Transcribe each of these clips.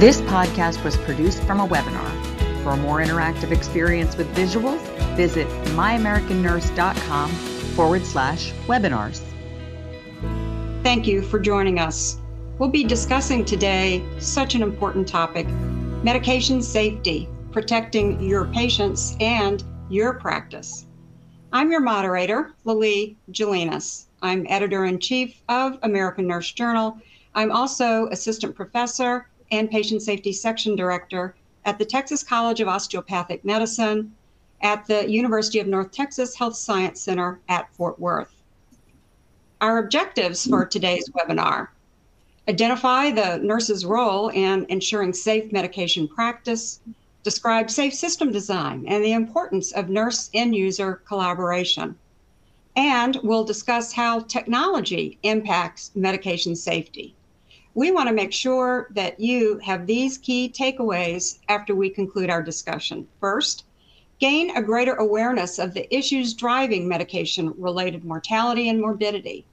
This podcast was produced from a webinar. For a more interactive experience with visuals, visit myamericannurse.com forward slash webinars. Thank you for joining us. We'll be discussing today such an important topic medication safety, protecting your patients and your practice. I'm your moderator, Lillee Gelinas. I'm editor in chief of American Nurse Journal. I'm also assistant professor and patient safety section director at the Texas College of Osteopathic Medicine at the University of North Texas Health Science Center at Fort Worth. Our objectives for today's webinar identify the nurse's role in ensuring safe medication practice, describe safe system design and the importance of nurse end user collaboration. And we'll discuss how technology impacts medication safety. We want to make sure that you have these key takeaways after we conclude our discussion. First, gain a greater awareness of the issues driving medication related mortality and morbidity.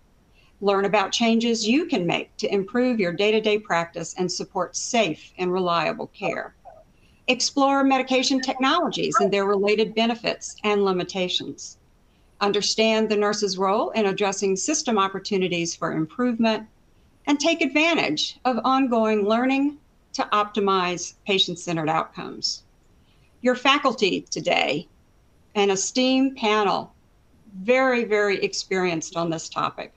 Learn about changes you can make to improve your day to day practice and support safe and reliable care. Explore medication technologies and their related benefits and limitations. Understand the nurse's role in addressing system opportunities for improvement and take advantage of ongoing learning to optimize patient centered outcomes. Your faculty today, an esteemed panel, very, very experienced on this topic.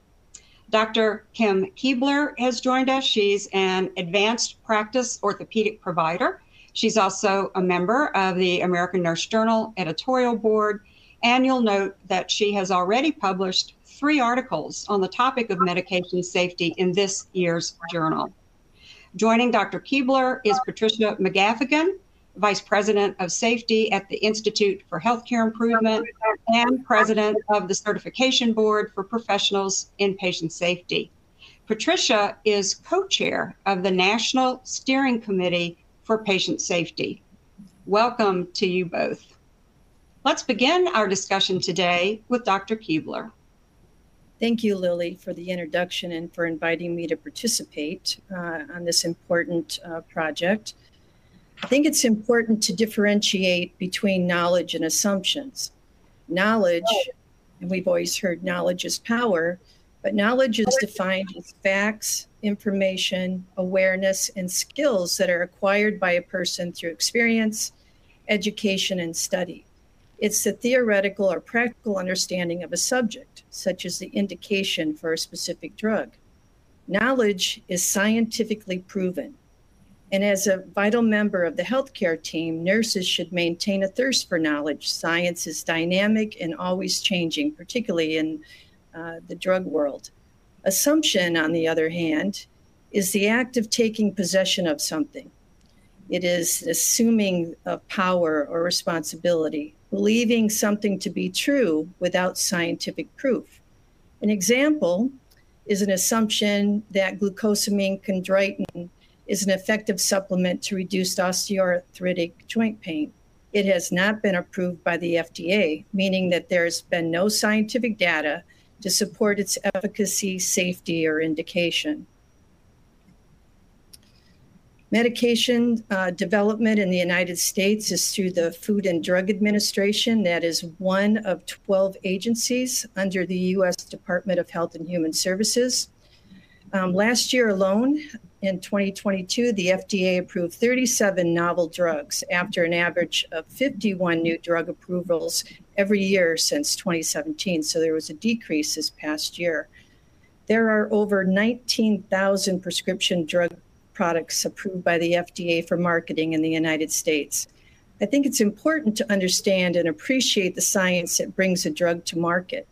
Dr. Kim Keebler has joined us. She's an advanced practice orthopedic provider. She's also a member of the American Nurse Journal editorial board. And you'll note that she has already published three articles on the topic of medication safety in this year's journal. Joining Dr. Keebler is Patricia McGaffigan, Vice President of Safety at the Institute for Healthcare Improvement and President of the Certification Board for Professionals in Patient Safety. Patricia is co chair of the National Steering Committee for Patient Safety. Welcome to you both. Let's begin our discussion today with Dr. Keebler. Thank you, Lillee, for the introduction and for inviting me to participate uh, on this important uh, project. I think it's important to differentiate between knowledge and assumptions. Knowledge, and we've always heard knowledge is power, but knowledge is defined as facts, information, awareness, and skills that are acquired by a person through experience, education, and study. It's the theoretical or practical understanding of a subject, such as the indication for a specific drug. Knowledge is scientifically proven. And as a vital member of the healthcare team, nurses should maintain a thirst for knowledge. Science is dynamic and always changing, particularly in uh, the drug world. Assumption, on the other hand, is the act of taking possession of something. It is assuming of power or responsibility, believing something to be true without scientific proof. An example is an assumption that glucosamine chondroitin is an effective supplement to reduce osteoarthritic joint pain. It has not been approved by the FDA, meaning that there's been no scientific data to support its efficacy, safety, or indication. Medication uh, development in the United States is through the Food and Drug Administration. That is one of 12 agencies under the U.S. Department of Health and Human Services. Um, last year alone, in 2022, the FDA approved 37 novel drugs after an average of 51 new drug approvals every year since 2017. So there was a decrease this past year. There are over 19,000 prescription drug products approved by the FDA for marketing in the United States. I think it's important to understand and appreciate the science that brings a drug to market.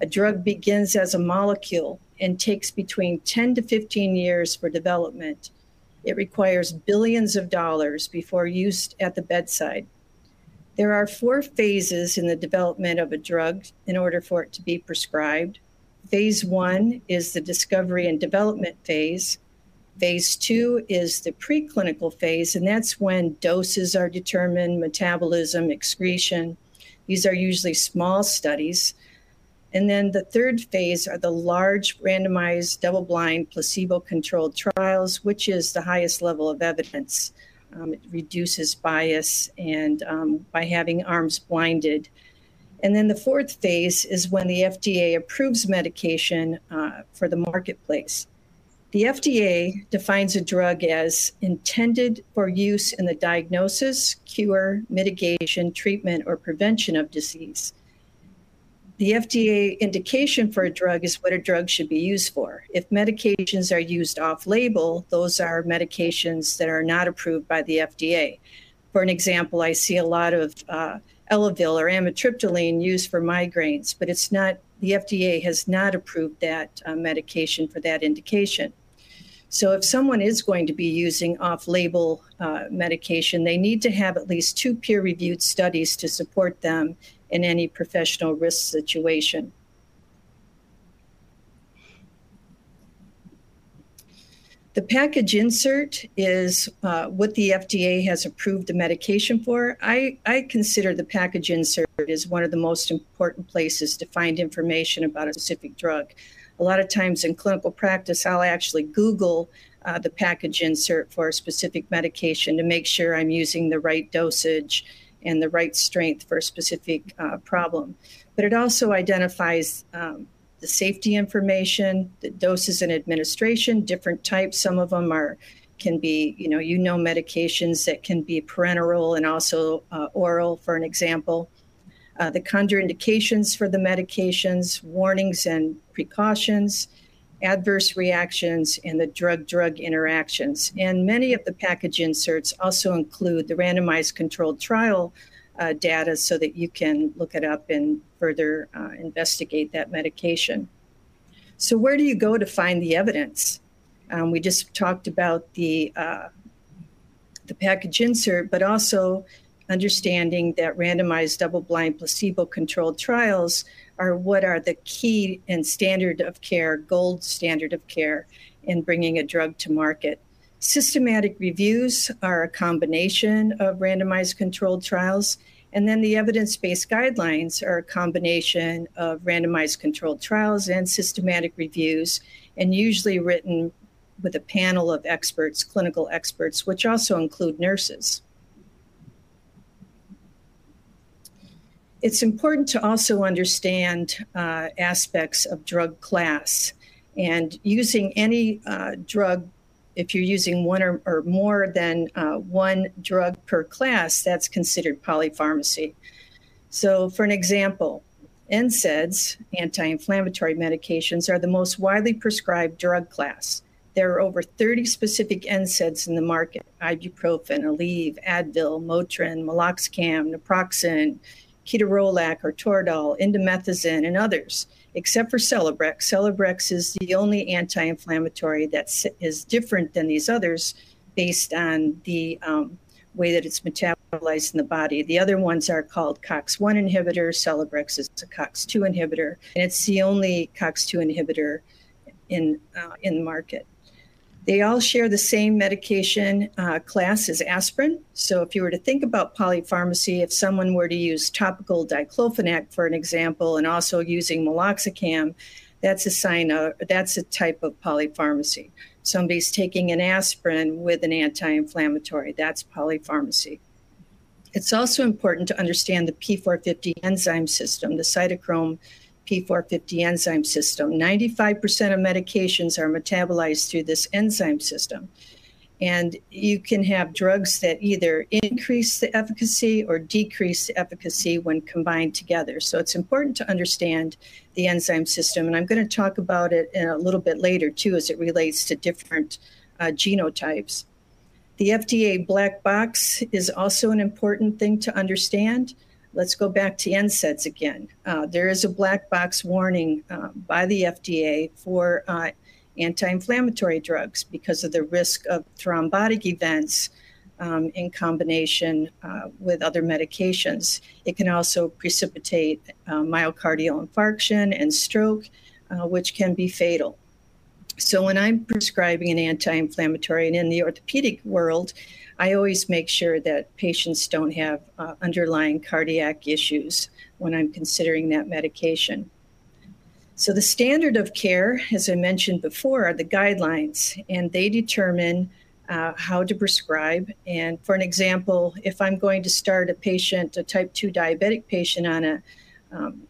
A drug begins as a molecule and takes between 10 to 15 years for development. It requires billions of dollars before use at the bedside. There are four phases in the development of a drug in order for it to be prescribed. Phase one is the discovery and development phase. Phase two is the preclinical phase, and that's when doses are determined, metabolism, excretion. These are usually small studies. And then the third phase are the large randomized double blind placebo controlled trials, which is the highest level of evidence. Um, it reduces bias and um, by having arms blinded. And then the fourth phase is when the FDA approves medication uh, for the marketplace. The FDA defines a drug as intended for use in the diagnosis, cure, mitigation, treatment, or prevention of disease. The FDA indication for a drug is what a drug should be used for. If medications are used off label, those are medications that are not approved by the FDA. For an example, I see a lot of uh, Elavil or amitriptyline used for migraines, but it's not, the FDA has not approved that uh, medication for that indication. So, if someone is going to be using off label uh, medication, they need to have at least two peer reviewed studies to support them in any professional risk situation. The package insert is uh, what the FDA has approved the medication for. I, I consider the package insert is one of the most important places to find information about a specific drug. A lot of times in clinical practice, I'll actually Google uh, the package insert for a specific medication to make sure I'm using the right dosage and the right strength for a specific uh, problem. But it also identifies um, the safety information, the doses and administration, different types. Some of them are can be, you know, you know, medications that can be parenteral and also uh, oral, for an example. Uh, the contraindications for the medications, warnings and precautions, adverse reactions, and the drug drug interactions. And many of the package inserts also include the randomized controlled trial uh, data so that you can look it up and further uh, investigate that medication. So, where do you go to find the evidence? Um, we just talked about the uh, the package insert, but also understanding that randomized double-blind placebo-controlled trials are what are the key and standard of care, gold standard of care in bringing a drug to market. Systematic reviews are a combination of randomized controlled trials. And then the evidence based guidelines are a combination of randomized controlled trials and systematic reviews, and usually written with a panel of experts, clinical experts, which also include nurses. It's important to also understand uh, aspects of drug class and using any uh, drug if you're using one or, or more than uh, one drug per class, that's considered polypharmacy. So, for an example, NSAIDs, anti inflammatory medications, are the most widely prescribed drug class. There are over 30 specific NSAIDs in the market ibuprofen, Aleve, Advil, Motrin, Meloxicam, naproxen, ketorolac or Toradol, indomethacin, and others except for Celebrex. Celebrex is the only anti inflammatory that is different than these others based on the um, way that it's metabolized in the body. The other ones are called COX1 inhibitors. Celebrex is a COX2 inhibitor, and it's the only COX2 inhibitor in, uh, in the market. They all share the same medication uh, class as aspirin. So, if you were to think about polypharmacy, if someone were to use topical diclofenac, for an example, and also using meloxicam, that's a sign of that's a type of polypharmacy. Somebody's taking an aspirin with an anti-inflammatory. That's polypharmacy. It's also important to understand the P450 enzyme system, the cytochrome P450 enzyme system. 95% of medications are metabolized through this enzyme system. And you can have drugs that either increase the efficacy or decrease the efficacy when combined together. So it's important to understand the enzyme system. And I'm going to talk about it a little bit later, too, as it relates to different uh, genotypes. The FDA black box is also an important thing to understand. Let's go back to NSAIDs again. Uh, there is a black box warning uh, by the FDA for uh, anti inflammatory drugs because of the risk of thrombotic events um, in combination uh, with other medications. It can also precipitate uh, myocardial infarction and stroke, uh, which can be fatal. So, when I'm prescribing an anti inflammatory, and in the orthopedic world, I always make sure that patients don't have uh, underlying cardiac issues when I'm considering that medication. So, the standard of care, as I mentioned before, are the guidelines, and they determine uh, how to prescribe. And for an example, if I'm going to start a patient, a type 2 diabetic patient, on a, um,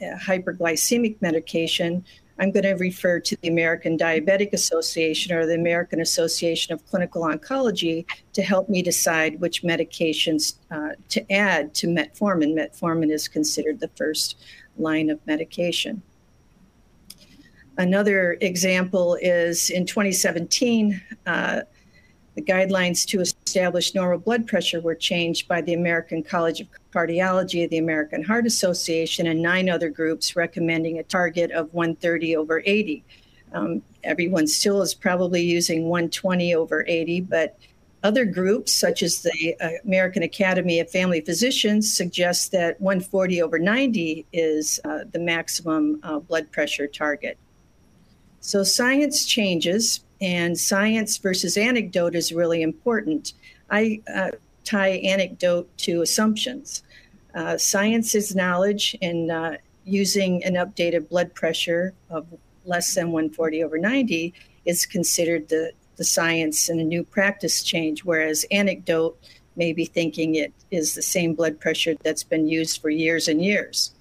a hyperglycemic medication, I'm going to refer to the American Diabetic Association or the American Association of Clinical Oncology to help me decide which medications uh, to add to metformin. Metformin is considered the first line of medication. Another example is in 2017, uh, the guidelines to establish normal blood pressure were changed by the American College of Cardiology, the American Heart Association, and nine other groups recommending a target of 130 over 80. Um, everyone still is probably using 120 over 80, but other groups, such as the uh, American Academy of Family Physicians, suggest that 140 over 90 is uh, the maximum uh, blood pressure target. So science changes, and science versus anecdote is really important. I uh, tie anecdote to assumptions. Uh, science is knowledge, and uh, using an updated blood pressure of less than 140 over 90 is considered the, the science and a new practice change, whereas anecdote may be thinking it is the same blood pressure that's been used for years and years.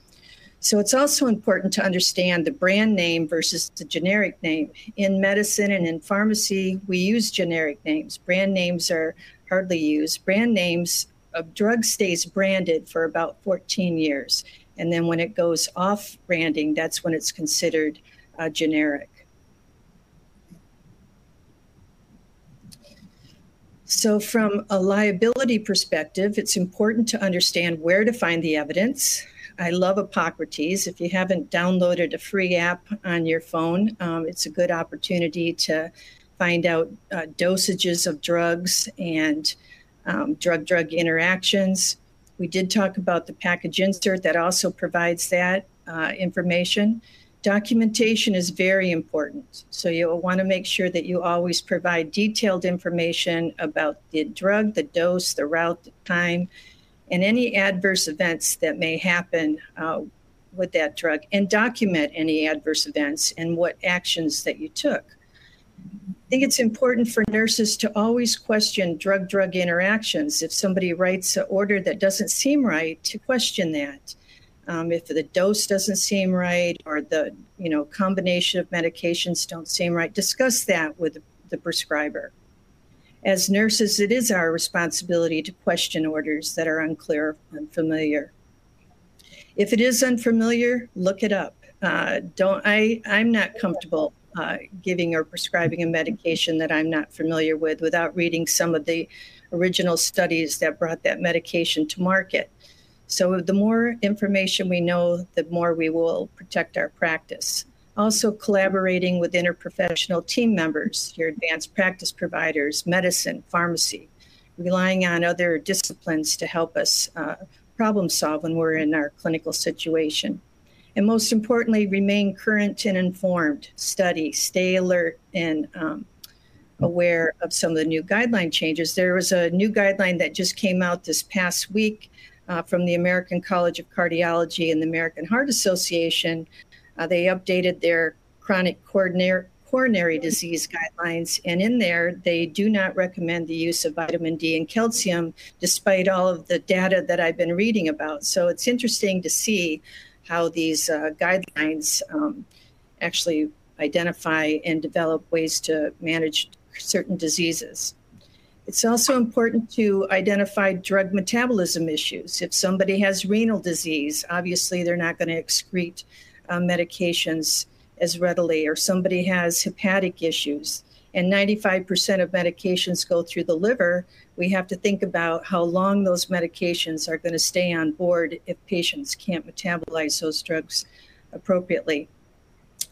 So it's also important to understand the brand name versus the generic name. In medicine and in pharmacy, we use generic names. Brand names are hardly used. Brand names, a drug stays branded for about 14 years. And then when it goes off branding, that's when it's considered uh, generic. So, from a liability perspective, it's important to understand where to find the evidence, I love Epocrates. If you haven't downloaded a free app on your phone, um, it's a good opportunity to find out uh, dosages of drugs and drug drug interactions. We did talk about the package insert that also provides that uh, information. Documentation is very important. So you'll want to make sure that you always provide detailed information about the drug, the dose, the route, the time, and any adverse events that may happen uh, with that drug and document any adverse events and what actions that you took. I think it's important for nurses to always question drug drug interactions. If somebody writes an order that doesn't seem right, to question that. Um, if the dose doesn't seem right or the you know combination of medications don't seem right, discuss that with the prescriber as nurses, it is our responsibility to question orders that are unclear, unfamiliar. If it is unfamiliar, look it up. Uh, don't I? I'm not comfortable uh, giving or prescribing a medication that I'm not familiar with without reading some of the original studies that brought that medication to market. So the more information we know, the more we will protect our practice also collaborating with interprofessional team members, your advanced practice providers, medicine, pharmacy, relying on other disciplines to help us uh, problem solve when we're in our clinical situation. And most importantly, remain current and informed, study, stay alert, and um, aware of some of the new guideline changes. There was a new guideline that just came out this past week uh, from the American College of Cardiology and the American Heart Association uh, they updated their chronic coronary, coronary disease guidelines, and in there, they do not recommend the use of vitamin D and calcium, despite all of the data that I've been reading about. So it's interesting to see how these uh, guidelines um, actually identify and develop ways to manage certain diseases. It's also important to identify drug metabolism issues. If somebody has renal disease, obviously they're not going to excrete uh, medications as readily, or somebody has hepatic issues, and 95% of medications go through the liver, we have to think about how long those medications are going to stay on board if patients can't metabolize those drugs appropriately.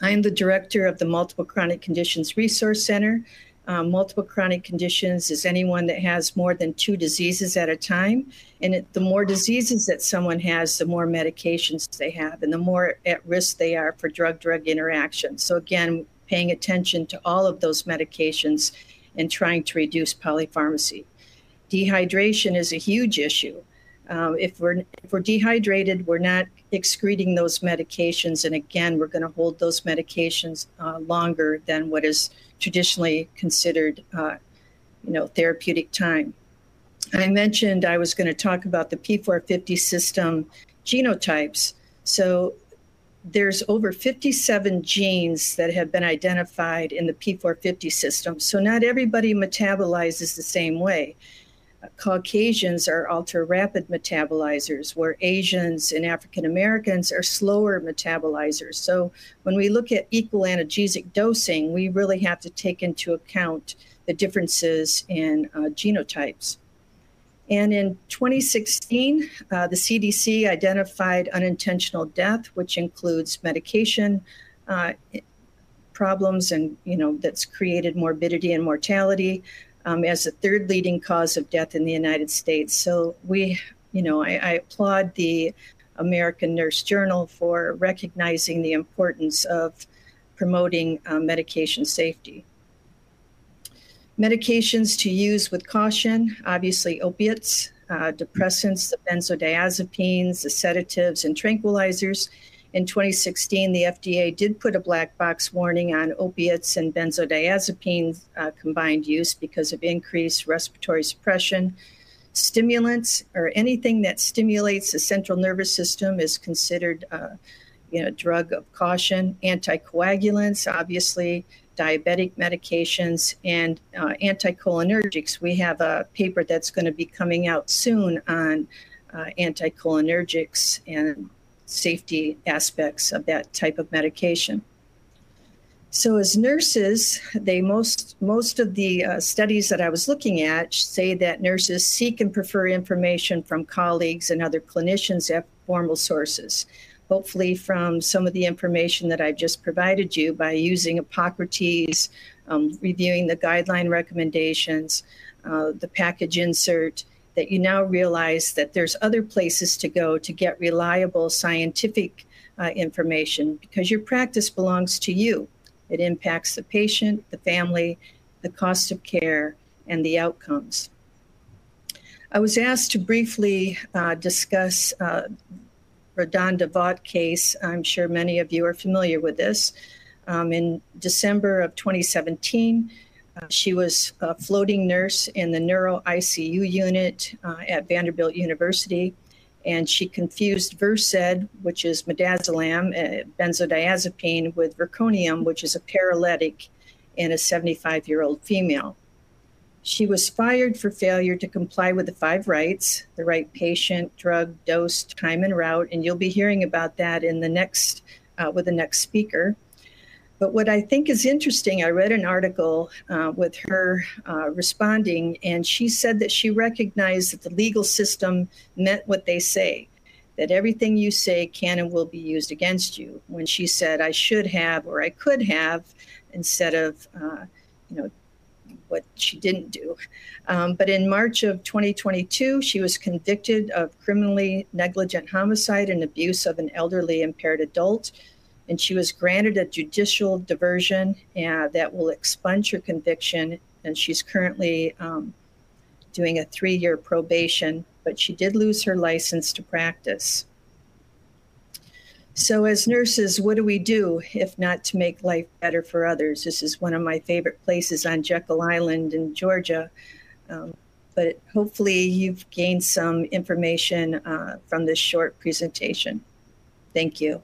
I'm the director of the Multiple Chronic Conditions Resource Center, um, multiple chronic conditions is anyone that has more than two diseases at a time. And it, the more diseases that someone has, the more medications they have, and the more at risk they are for drug drug interactions. So, again, paying attention to all of those medications and trying to reduce polypharmacy. Dehydration is a huge issue. Uh, if we're if we're dehydrated, we're not excreting those medications, and again, we're going to hold those medications uh, longer than what is traditionally considered, uh, you know, therapeutic time. I mentioned I was going to talk about the P450 system genotypes. So there's over 57 genes that have been identified in the P450 system. So not everybody metabolizes the same way. Caucasians are ultra rapid metabolizers, where Asians and African Americans are slower metabolizers. So when we look at equianalgesic dosing, we really have to take into account the differences in uh, genotypes. And in 2016, uh, the CDC identified unintentional death, which includes medication uh, problems and, you know, that's created morbidity and mortality um, as the third leading cause of death in the United States. So we, you know, I, I applaud the American Nurse Journal for recognizing the importance of promoting uh, medication safety. Medications to use with caution obviously, opiates, uh, depressants, the benzodiazepines, the sedatives, and tranquilizers. In 2016, the FDA did put a black box warning on opiates and benzodiazepine uh, combined use because of increased respiratory suppression. Stimulants or anything that stimulates the central nervous system is considered, uh, you know, drug of caution. Anticoagulants, obviously, diabetic medications, and uh, anticholinergics. We have a paper that's going to be coming out soon on uh, anticholinergics and safety aspects of that type of medication. So, as nurses, they most most of the uh, studies that I was looking at say that nurses seek and prefer information from colleagues and other clinicians at formal sources hopefully from some of the information that I've just provided you by using Epocrates, um, reviewing the guideline recommendations, uh, the package insert, that you now realize that there's other places to go to get reliable scientific uh, information because your practice belongs to you. It impacts the patient, the family, the cost of care, and the outcomes. I was asked to briefly uh, discuss uh, RaDonda Vaught case. I'm sure many of you are familiar with this. Um, in December of 2017, uh, she was a floating nurse in the neuro ICU unit uh, at Vanderbilt University, and she confused Versed, which is midazolam, uh, benzodiazepine, with vecuronium, which is a paralytic in a 75 year old female. She was fired for failure to comply with the five rights the right patient, drug, dose, time, and route. And you'll be hearing about that in the next, uh, with the next speaker. But what I think is interesting, I read an article uh, with her uh, responding, and she said that she recognized that the legal system meant what they say, that everything you say can and will be used against you. When she said, I should have or I could have, instead of, uh, you know, what she didn't do. Um, but in March of 2022, she was convicted of criminally negligent homicide and abuse of an elderly impaired adult. And she was granted a judicial diversion uh, that will expunge her conviction. And she's currently um, doing a three year probation, but she did lose her license to practice. So, as nurses, what do we do if not to make life better for others? This is one of my favorite places on Jekyll Island in Georgia. Um, but hopefully, you've gained some information uh, from this short presentation. Thank you.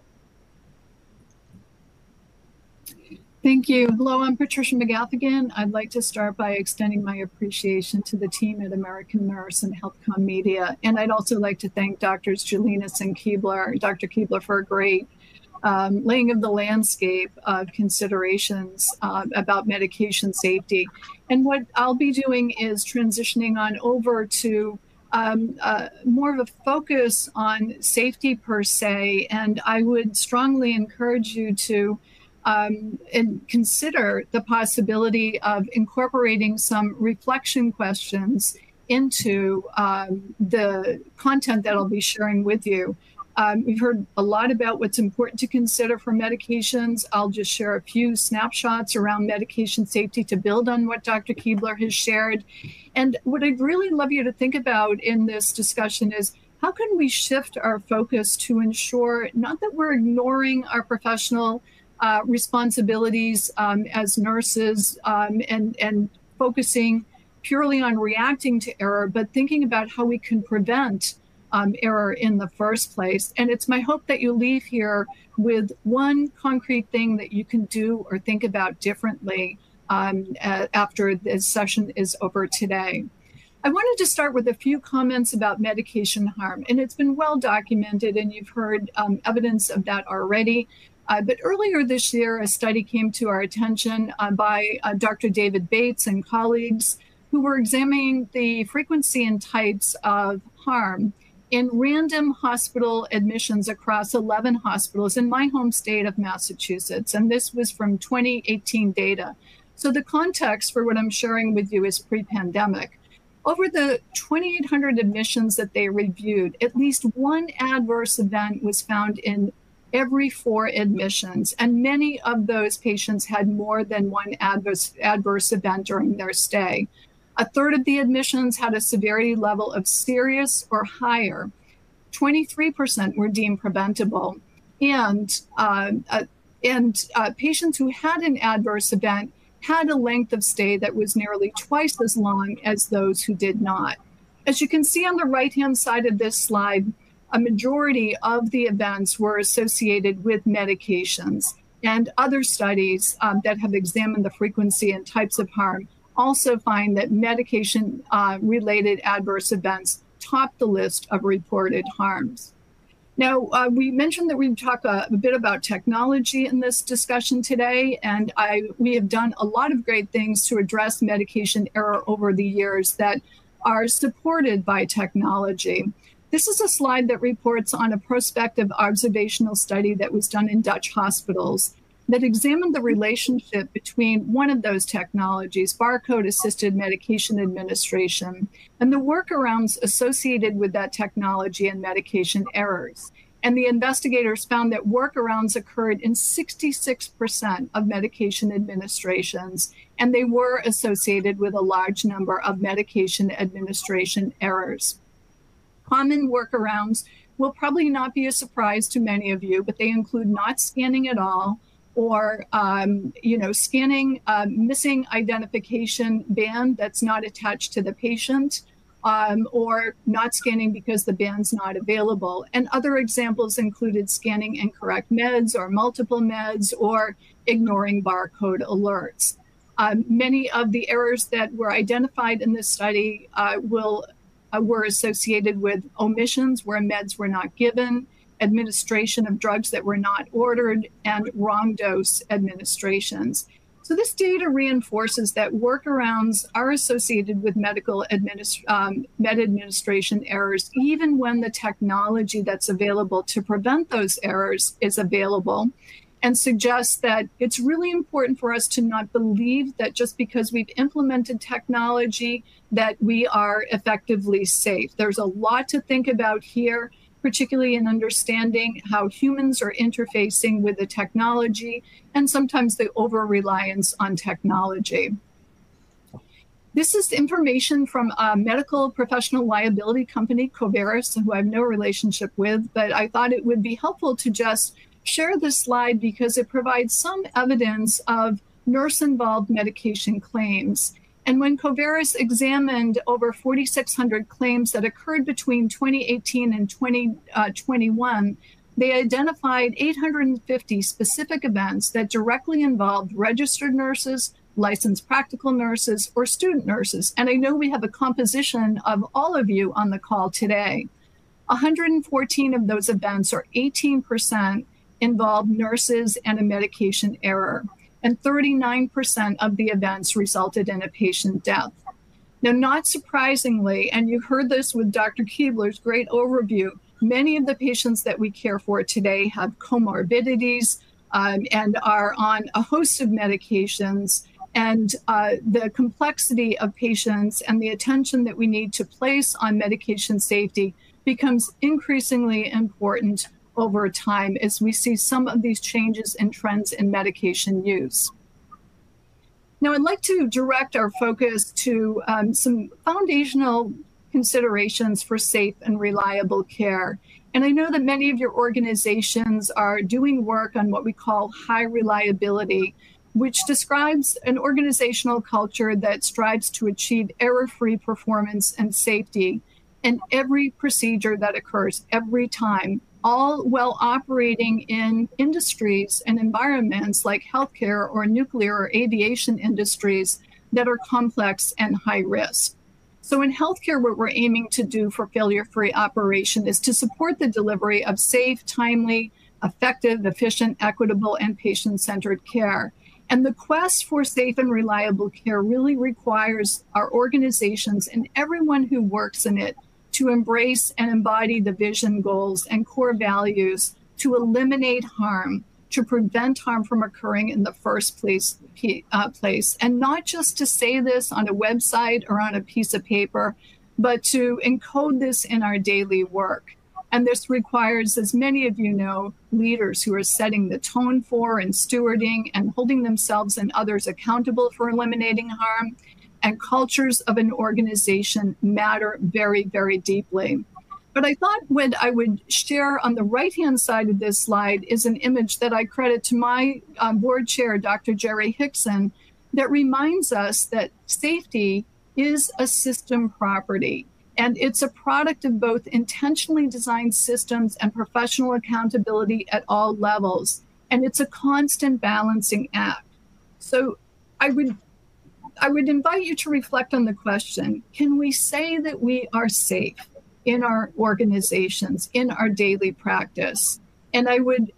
Thank you. Hello, I'm Patricia McGaffigan. I'd like to start by extending my appreciation to the team at American Nurse and HealthCom Media. And I'd also like to thank Doctors Gelinas and Keebler, Dr. Keebler for a great um, laying of the landscape of considerations uh, about medication safety. And what I'll be doing is transitioning on over to um, uh, more of a focus on safety per se. And I would strongly encourage you to um, and consider the possibility of incorporating some reflection questions into um, the content that I'll be sharing with you. Um, we've heard a lot about what's important to consider for medications. I'll just share a few snapshots around medication safety to build on what Dr. Keebler has shared. And what I'd really love you to think about in this discussion is how can we shift our focus to ensure not that we're ignoring our professional uh, responsibilities um, as nurses um, and, and focusing purely on reacting to error, but thinking about how we can prevent um, error in the first place. And it's my hope that you leave here with one concrete thing that you can do or think about differently um, after this session is over today. I wanted to start with a few comments about medication harm, and it's been well documented, and you've heard um, evidence of that already. Uh, but earlier this year, a study came to our attention uh, by uh, Dr. David Bates and colleagues who were examining the frequency and types of harm in random hospital admissions across 11 hospitals in my home state of Massachusetts. And this was from 2018 data. So the context for what I'm sharing with you is pre pandemic. Over the 2,800 admissions that they reviewed, at least one adverse event was found in every four admissions. And many of those patients had more than one adverse, adverse event during their stay. A third of the admissions had a severity level of serious or higher. 23% were deemed preventable. And, uh, uh, and uh, patients who had an adverse event had a length of stay that was nearly twice as long as those who did not. As you can see on the right hand side of this slide, a majority of the events were associated with medications. And other studies um, that have examined the frequency and types of harm also find that medication uh, related adverse events top the list of reported harms. Now, uh, we mentioned that we'd talk a, a, bit about technology in this discussion today, and I, we have done a lot of great things to address medication error over the years that are supported by technology. This is a slide that reports on a prospective observational study that was done in Dutch hospitals that examined the relationship between one of those technologies, barcode assisted medication administration, and the workarounds associated with that technology and medication errors. And the investigators found that workarounds occurred in 66% of medication administrations, and they were associated with a large number of medication administration errors. Common workarounds will probably not be a surprise to many of you, but they include not scanning at all, or um, you know scanning a missing identification band that's not attached to the patient um, or not scanning because the band's not available. And other examples included scanning incorrect meds or multiple meds or ignoring barcode alerts. Um, many of the errors that were identified in this study uh, will uh, were associated with omissions where meds were not given administration of drugs that were not ordered, and wrong dose administrations. So, this data reinforces that workarounds are associated with medical administ- um, med administration errors, even when the technology that's available to prevent those errors is available, and suggests that it's really important for us to not believe that just because we've implemented technology that we are effectively safe. There's a lot to think about here particularly in understanding how humans are interfacing with the technology and sometimes the over reliance on technology. This is information from a medical professional liability company, Coverys, who I have no relationship with, but I thought it would be helpful to just share this slide because it provides some evidence of nurse involved medication claims. And when Coverys examined over 4,600 claims that occurred between 2018 and 2021, uh, they identified 850 specific events that directly involved registered nurses, licensed practical nurses, or student nurses. And I know we have a composition of all of you on the call today. 114 of those events, or 18%, involved nurses and a medication error and 39% of the events resulted in a patient death. Now, not surprisingly, and you heard this with Dr. Keebler's great overview, many of the patients that we care for today have comorbidities um, and are on a host of medications. And uh, the complexity of patients and the attention that we need to place on medication safety becomes increasingly important over time as we see some of these changes and trends in medication use. Now, I'd like to direct our focus to um, some foundational considerations for safe and reliable care. And I know that many of your organizations are doing work on what we call high reliability, which describes an organizational culture that strives to achieve error free performance and safety in every procedure that occurs every time, all while operating in industries and environments like healthcare or nuclear or aviation industries that are complex and high risk. So, in healthcare, what we're aiming to do for failure free operation is to support the delivery of safe, timely, effective, efficient, equitable, and patient centered care. And the quest for safe and reliable care really requires our organizations and everyone who works in it to embrace and embody the vision, goals, and core values to eliminate harm, to prevent harm from occurring in the first place, uh, place. And not just to say this on a website or on a piece of paper, but to encode this in our daily work. And this requires, as many of you know, leaders who are setting the tone for and stewarding and holding themselves and others accountable for eliminating harm. And cultures of an organization matter very, very deeply. But I thought what I would share on the right hand side of this slide is an image that I credit to my um, board chair, Dr. Jerry Hickson, that reminds us that safety is a system property. And it's a product of both intentionally designed systems and professional accountability at all levels. And it's a constant balancing act. So I would I would invite you to reflect on the question, can we say that we are safe in our organizations, in our daily practice? And I would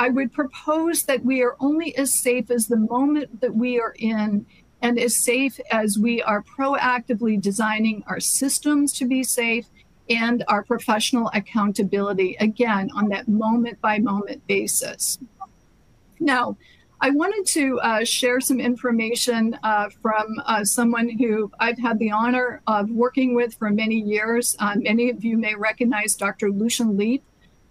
I would propose that we are only as safe as the moment that we are in and as safe as we are proactively designing our systems to be safe and our professional accountability, again, on that moment by moment basis. Now, I wanted to uh, share some information uh, from uh, someone who I've had the honor of working with for many years. Uh, many of you may recognize Dr. Lucian Leape,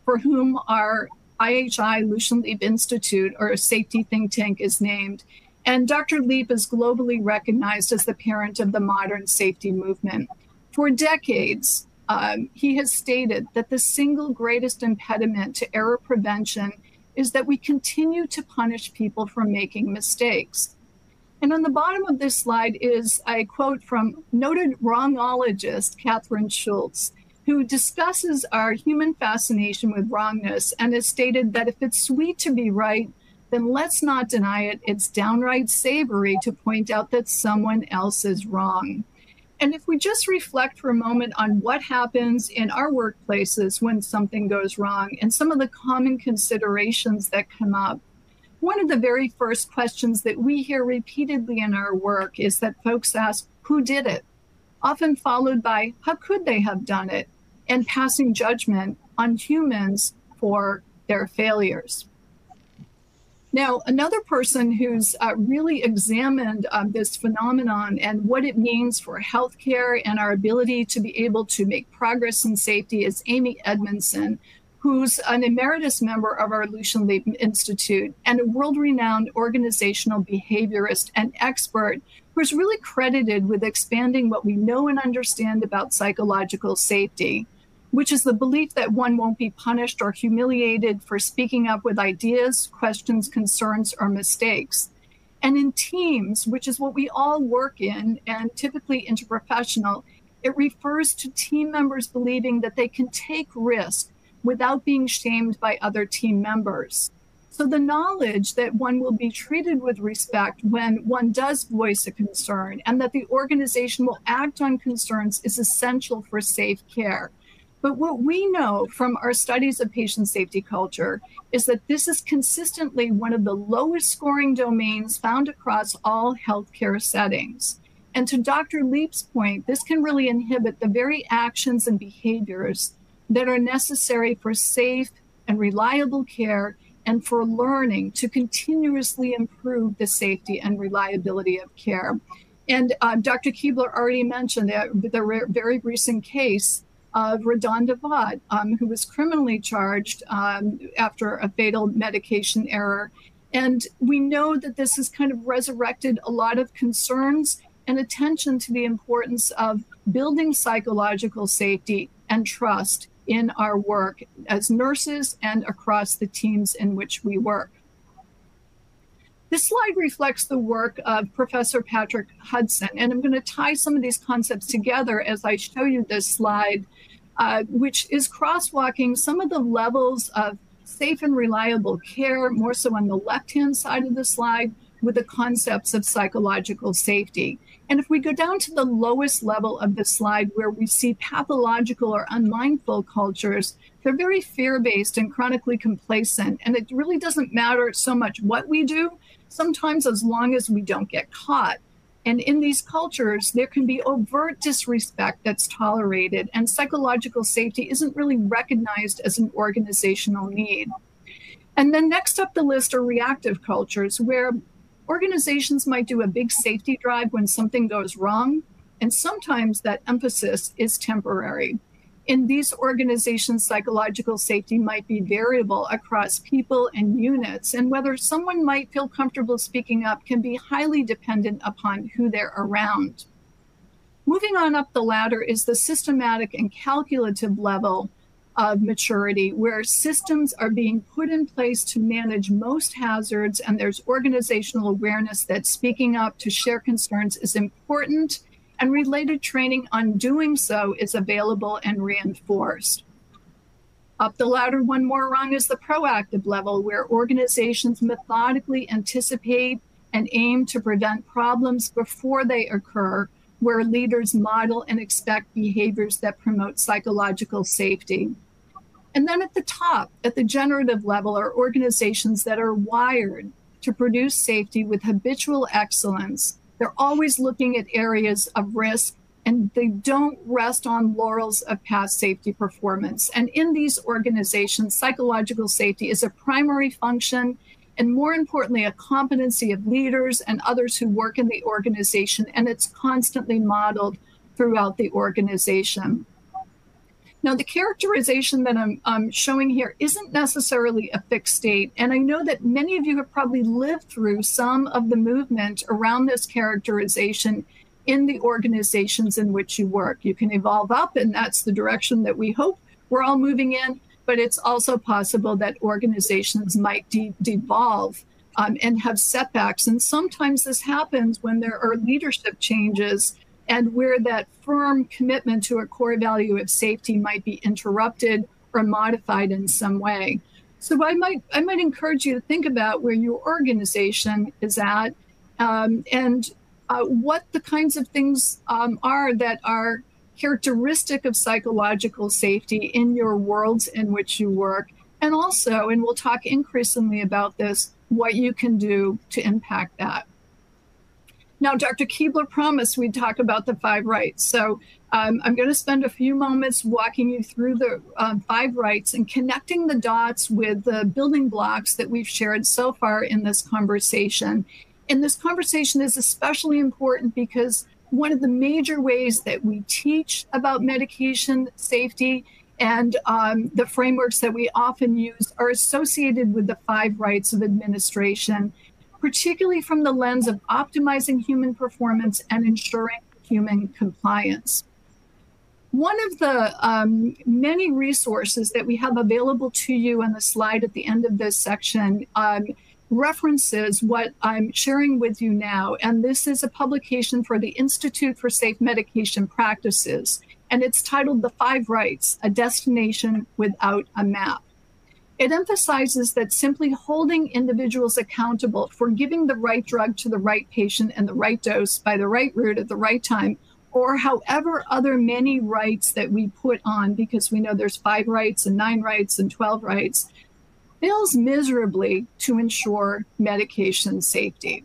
for whom our IHI Lucian Leape Institute or a safety think tank is named. And Dr. Leape is globally recognized as the parent of the modern safety movement. For decades, um, he has stated that the single greatest impediment to error prevention is that we continue to punish people for making mistakes. And on the bottom of this slide is a quote from noted wrongologist Kathryn Schulz, who discusses our human fascination with wrongness and has stated that if it's sweet to be right, then let's not deny it. It's downright savory to point out that someone else is wrong. And if we just reflect for a moment on what happens in our workplaces when something goes wrong and some of the common considerations that come up, one of the very first questions that we hear repeatedly in our work is that folks ask, Who did it? Often followed by, How could they have done it? and passing judgment on humans for their failures. Now, another person who's uh, really examined um, this phenomenon and what it means for healthcare and our ability to be able to make progress in safety is Amy Edmondson, who's an emeritus member of our Lucian Leape Institute and a world renowned organizational behaviorist and expert who's really credited with expanding what we know and understand about psychological safety which is the belief that one won't be punished or humiliated for speaking up with ideas, questions, concerns, or mistakes. And in teams, which is what we all work in and typically interprofessional, it refers to team members believing that they can take risk without being shamed by other team members. So the knowledge that one will be treated with respect when one does voice a concern and that the organization will act on concerns is essential for safe care. But what we know from our studies of patient safety culture is that this is consistently one of the lowest scoring domains found across all healthcare settings. And to Dr. Leape's point, this can really inhibit the very actions and behaviors that are necessary for safe and reliable care and for learning to continuously improve the safety and reliability of care. And uh, Dr. Keebler already mentioned that the very recent case of RaDonda Vaught, um, who was criminally charged um, after a fatal medication error. And we know that this has kind of resurrected a lot of concerns and attention to the importance of building psychological safety and trust in our work as nurses and across the teams in which we work. This slide reflects the work of Professor Patrick Hudson, and I'm going to tie some of these concepts together as I show you this slide, uh, which is crosswalking some of the levels of safe and reliable care, more so on the left hand side of the slide, with the concepts of psychological safety. And if we go down to the lowest level of the slide where we see pathological or unmindful cultures, they're very fear based and chronically complacent. And it really doesn't matter so much what we do, sometimes as long as we don't get caught. And in these cultures, there can be overt disrespect that's tolerated, and psychological safety isn't really recognized as an organizational need. And then next up the list are reactive cultures, where organizations might do a big safety drive when something goes wrong, and sometimes that emphasis is temporary. In these organizations, psychological safety might be variable across people and units, and whether someone might feel comfortable speaking up can be highly dependent upon who they're around. Moving on up the ladder is the systematic and calculative level of maturity where systems are being put in place to manage most hazards and there's organizational awareness that speaking up to share concerns is important and related training on doing so is available and reinforced. Up the ladder, one more rung is the proactive level, where organizations methodically anticipate and aim to prevent problems before they occur, where leaders model and expect behaviors that promote psychological safety. And then at the top, at the generative level, are organizations that are wired to produce safety with habitual excellence. They're always looking at areas of risk and they don't rest on laurels of past safety performance. And in these organizations, psychological safety is a primary function and more importantly, a competency of leaders and others who work in the organization. And it's constantly modeled throughout the organization. Now, the characterization that I'm, I'm, showing here isn't necessarily a fixed state. And I know that many of you have probably lived through some of the movement around this characterization in the organizations in which you work. You can evolve up, and that's the direction that we hope we're all moving in. But it's also possible that organizations might de- devolve um, and have setbacks. And sometimes this happens when there are leadership changes and where that firm commitment to a core value of safety might be interrupted or modified in some way. So I might I might encourage you to think about where your organization is at um, and uh, what the kinds of things um, are that are characteristic of psychological safety in your worlds in which you work, and also, and we'll talk increasingly about this, what you can do to impact that. Now, Dr. Keebler promised we'd talk about the five rights. So um, I'm going to spend a few moments walking you through the um, five rights and connecting the dots with the building blocks that we've shared so far in this conversation. And this conversation is especially important because one of the major ways that we teach about medication safety and um, the frameworks that we often use are associated with the five rights of administration particularly from the lens of optimizing human performance and ensuring human compliance. One of the um, many resources that we have available to you on the slide at the end of this section um, references what I'm sharing with you now. And this is a publication for the Institute for Safe Medication Practices. And it's titled The Five Rights A Destination Without a Map. It emphasizes that simply holding individuals accountable for giving the right drug to the right patient and the right dose by the right route at the right time, or however other many rights that we put on, because we know there's five rights and nine rights and 12 rights, fails miserably to ensure medication safety.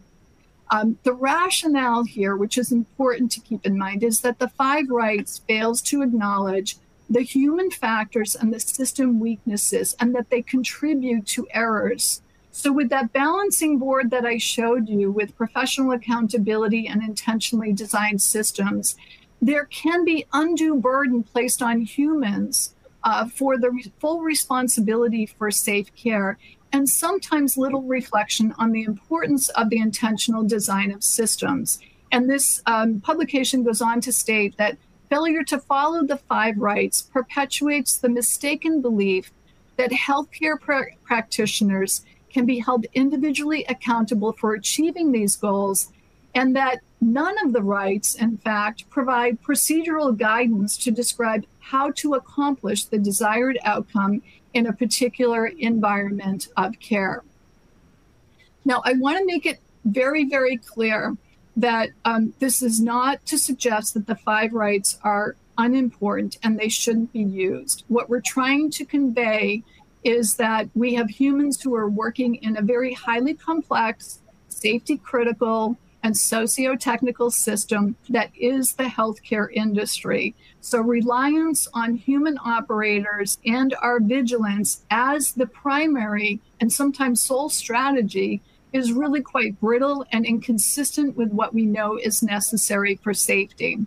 Um, the rationale here, which is important to keep in mind, is that the five rights fails to acknowledge the human factors and the system weaknesses and that they contribute to errors. So, with that balancing board that I showed you with professional accountability and intentionally designed systems, there can be undue burden placed on humans uh, for the re- full responsibility for safe care, and sometimes little reflection on the importance of the intentional design of systems. And this um, publication goes on to state that failure to follow the five rights perpetuates the mistaken belief that healthcare pr- practitioners can be held individually accountable for achieving these goals, and that none of the rights, in fact, provide procedural guidance to describe how to accomplish the desired outcome in a particular environment of care. Now, I want to make it very, very clear that um, this is not to suggest that the five rights are unimportant and they shouldn't be used. What we're trying to convey is that we have humans who are working in a very highly complex, safety critical, and socio-technical system that is the healthcare industry. So reliance on human operators and our vigilance as the primary and sometimes sole strategy is really quite brittle and inconsistent with what we know is necessary for safety.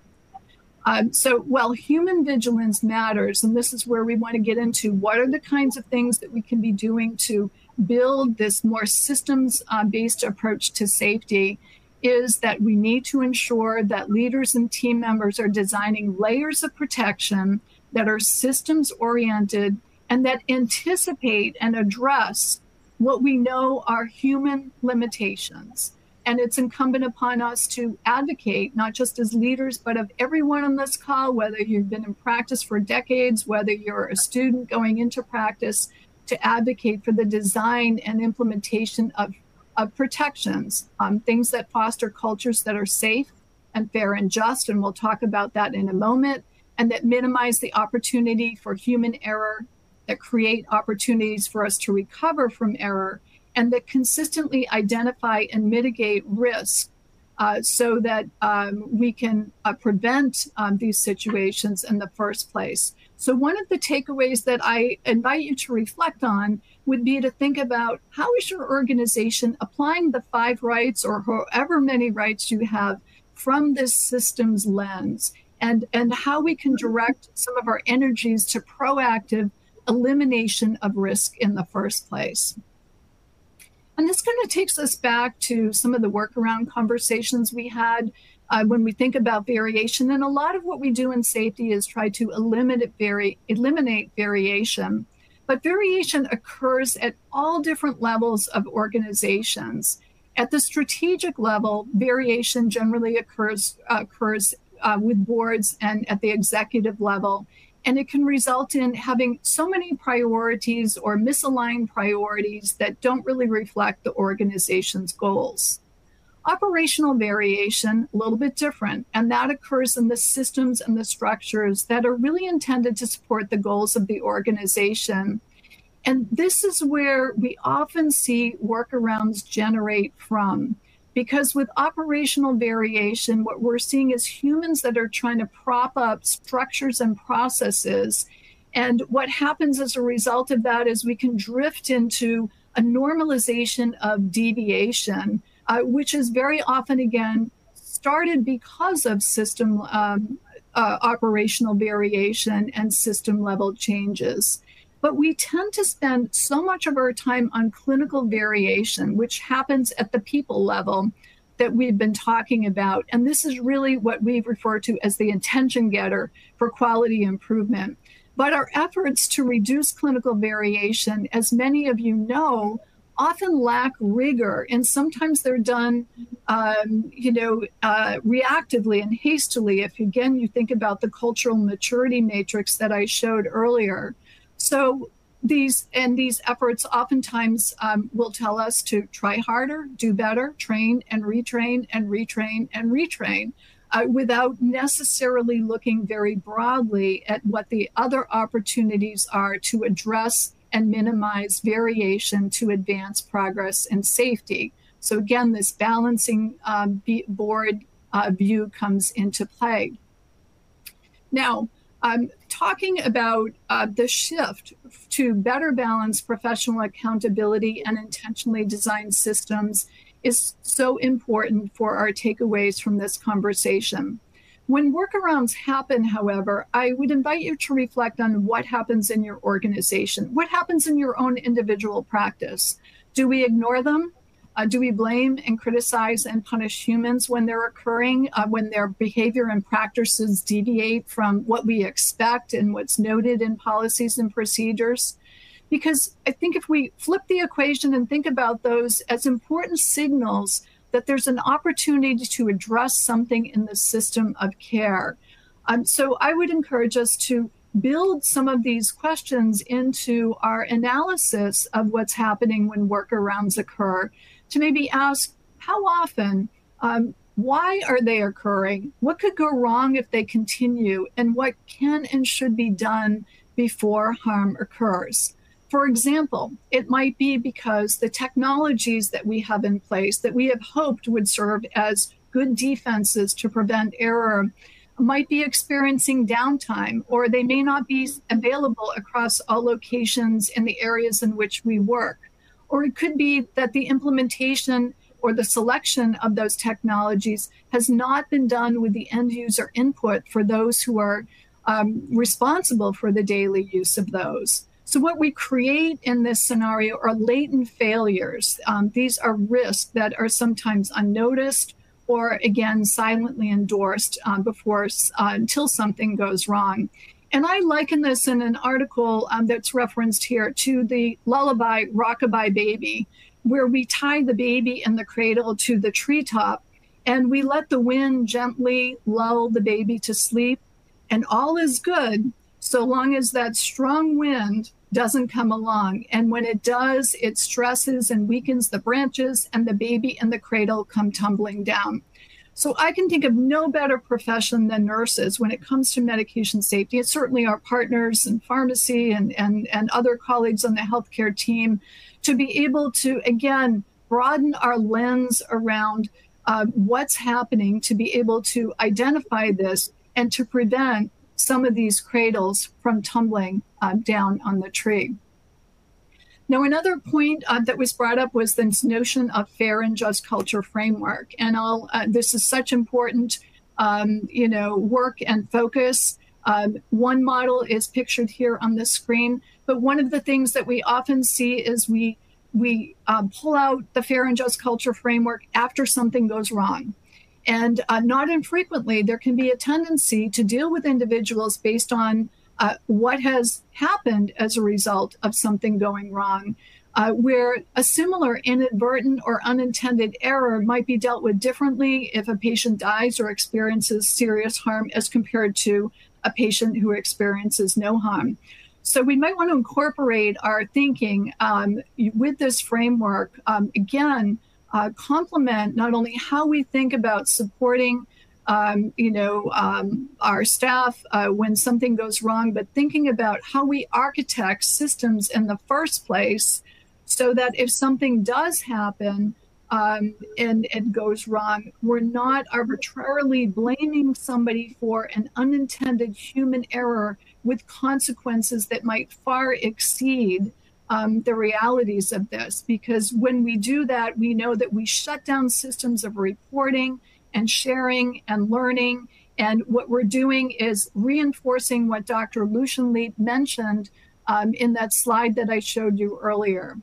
Um, so while human vigilance matters, and this is where we want to get into what are the kinds of things that we can be doing to build this more systems uh, based approach to safety, is that we need to ensure that leaders and team members are designing layers of protection that are systems oriented and that anticipate and address what we know are human limitations. And it's incumbent upon us to advocate, not just as leaders, but of everyone on this call, whether you've been in practice for decades, whether you're a student going into practice, to advocate for the design and implementation of, of protections, um, things that foster cultures that are safe and fair and just. And we'll talk about that in a moment, and that minimize the opportunity for human error that create opportunities for us to recover from error and that consistently identify and mitigate risk uh, so that um, we can uh, prevent um, these situations in the first place. So, one of the takeaways that I invite you to reflect on would be to think about how is your organization applying the five rights or however many rights you have from this systems lens, and, and how we can direct some of our energies to proactive elimination of risk in the first place. And this kind of takes us back to some of the workaround conversations we had uh, when we think about variation. And a lot of what we do in safety is try to eliminate, vari- eliminate variation. But variation occurs at all different levels of organizations. At the strategic level, variation generally occurs, uh, occurs uh, with boards and at the executive level. And it can result in having so many priorities or misaligned priorities that don't really reflect the organization's goals. Operational variation, a little bit different, and that occurs in the systems and the structures that are really intended to support the goals of the organization. And this is where we often see workarounds generate from. Because with operational variation, what we're seeing is humans that are trying to prop up structures and processes. And what happens as a result of that is we can drift into a normalization of deviation, uh, which is very often, again, started because of system um, uh, operational variation and system level changes. But we tend to spend so much of our time on clinical variation, which happens at the people level that we've been talking about. And this is really what we refer to as the intention getter for quality improvement. But our efforts to reduce clinical variation, as many of you know, often lack rigor, and sometimes they're done, um, you know, uh, reactively and hastily. If again you think about the cultural maturity matrix that I showed earlier, so these and these efforts oftentimes um, will tell us to try harder, do better, train and retrain and retrain and retrain. Uh, without necessarily looking very broadly at what the other opportunities are to address and minimize variation to advance progress and safety. So, again, this balancing um, board uh, view comes into play. Now, I'm talking about uh, the shift to better balance professional accountability and intentionally designed systems is so important for our takeaways from this conversation. When workarounds happen, however, I would invite you to reflect on what happens in your organization. What happens in your own individual practice? Do we ignore them? Uh, do we blame and criticize and punish humans when they're occurring, uh, when their behavior and practices deviate from what we expect and what's noted in policies and procedures? Because I think if we flip the equation and think about those as important signals that there's an opportunity to address something in the system of care. Um, so I would encourage us to build some of these questions into our analysis of what's happening when workarounds occur to maybe ask how often, um, why are they occurring, what could go wrong if they continue, and what can and should be done before harm occurs. For example, it might be because the technologies that we have in place that we have hoped would serve as good defenses to prevent error might be experiencing downtime, or they may not be available across all locations in the areas in which we work. Or it could be that the implementation or the selection of those technologies has not been done with the end user input for those who are um, responsible for the daily use of those. So, what we create in this scenario are latent failures. Um, these are risks that are sometimes unnoticed or, again, silently endorsed um, before uh, until something goes wrong. And I liken this in an article um, that's referenced here to the lullaby Rockabye Baby, where we tie the baby in the cradle to the treetop and we let the wind gently lull the baby to sleep, and all is good so long as that strong wind doesn't come along. And when it does, it stresses and weakens the branches, and the baby and the cradle come tumbling down. So I can think of no better profession than nurses when it comes to medication safety. It's certainly our partners in pharmacy and, and, and other colleagues on the healthcare team to be able to, again, broaden our lens around uh, what's happening, to be able to identify this and to prevent some of these cradles from tumbling uh, down on the tree. Now, another point uh, that was brought up was this notion of fair and just culture framework, and I'll, uh, this is such important, um, you know, work and focus. Um, one model is pictured here on the screen, but one of the things that we often see is we we uh, pull out the fair and just culture framework after something goes wrong. And uh, not infrequently, there can be a tendency to deal with individuals based on uh, what has happened as a result of something going wrong, uh, where a similar inadvertent or unintended error might be dealt with differently if a patient dies or experiences serious harm as compared to a patient who experiences no harm. So we might want to incorporate our thinking um, with this framework. Um, again, uh, complement not only how we think about supporting um, you know, um, our staff uh, when something goes wrong, but thinking about how we architect systems in the first place so that if something does happen um, and it goes wrong, we're not arbitrarily blaming somebody for an unintended human error with consequences that might far exceed um, the realities of this. Because when we do that, we know that we shut down systems of reporting and sharing and learning. And what we're doing is reinforcing what Dr. Lucian Leape mentioned um, in that slide that I showed you earlier.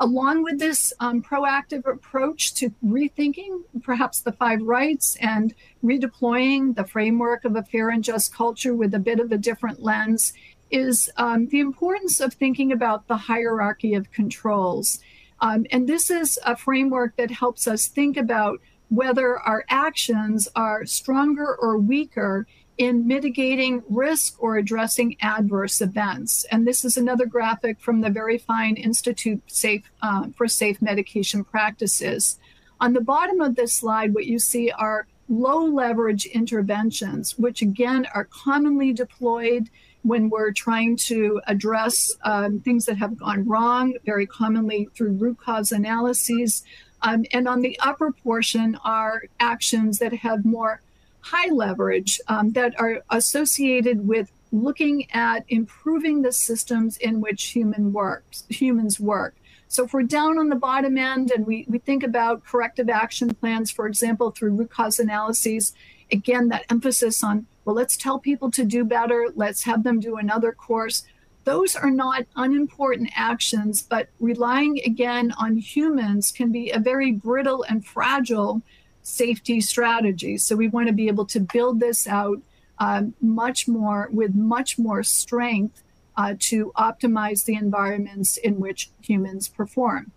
Along with this um, proactive approach to rethinking perhaps the five rights and redeploying the framework of a fair and just culture with a bit of a different lens is um, the importance of thinking about the hierarchy of controls. Um, and this is a framework that helps us think about whether our actions are stronger or weaker in mitigating risk or addressing adverse events. And this is another graphic from the very fine Institute Safe, uh, for Safe Medication Practices. On the bottom of this slide, what you see are low leverage interventions, which again are commonly deployed when we're trying to address um, things that have gone wrong, very commonly through root cause analyses. Um, and on the upper portion are actions that have more high leverage um, that are associated with looking at improving the systems in which human works, humans work. So if we're down on the bottom end and we, we think about corrective action plans, for example, through root cause analyses, again, that emphasis on, well, let's tell people to do better, let's have them do another course. Those are not unimportant actions, but relying again on humans can be a very brittle and fragile safety strategy. So we want to be able to build this out um, much more with much more strength uh, to optimize the environments in which humans perform.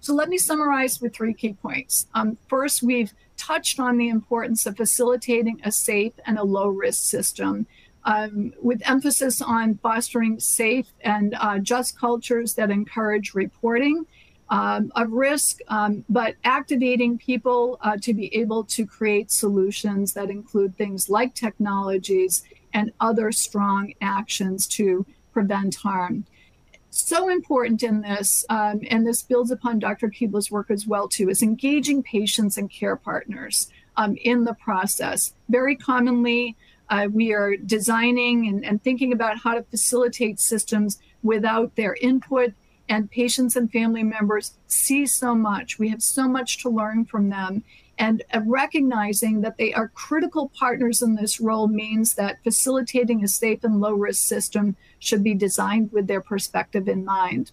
So let me summarize with three key points. Um, first, we've touched on the importance of facilitating a safe and a low risk system. Um, with emphasis on fostering safe and uh, just cultures that encourage reporting um, of risk, um, but activating people uh, to be able to create solutions that include things like technologies and other strong actions to prevent harm. So important in this, um, and this builds upon Dr. Keebler's work as well too, is engaging patients and care partners um, in the process. Very commonly, uh, we are designing and, and thinking about how to facilitate systems without their input and patients and family members see so much. We have so much to learn from them. And uh, recognizing that they are critical partners in this role means that facilitating a safe and low risk system should be designed with their perspective in mind.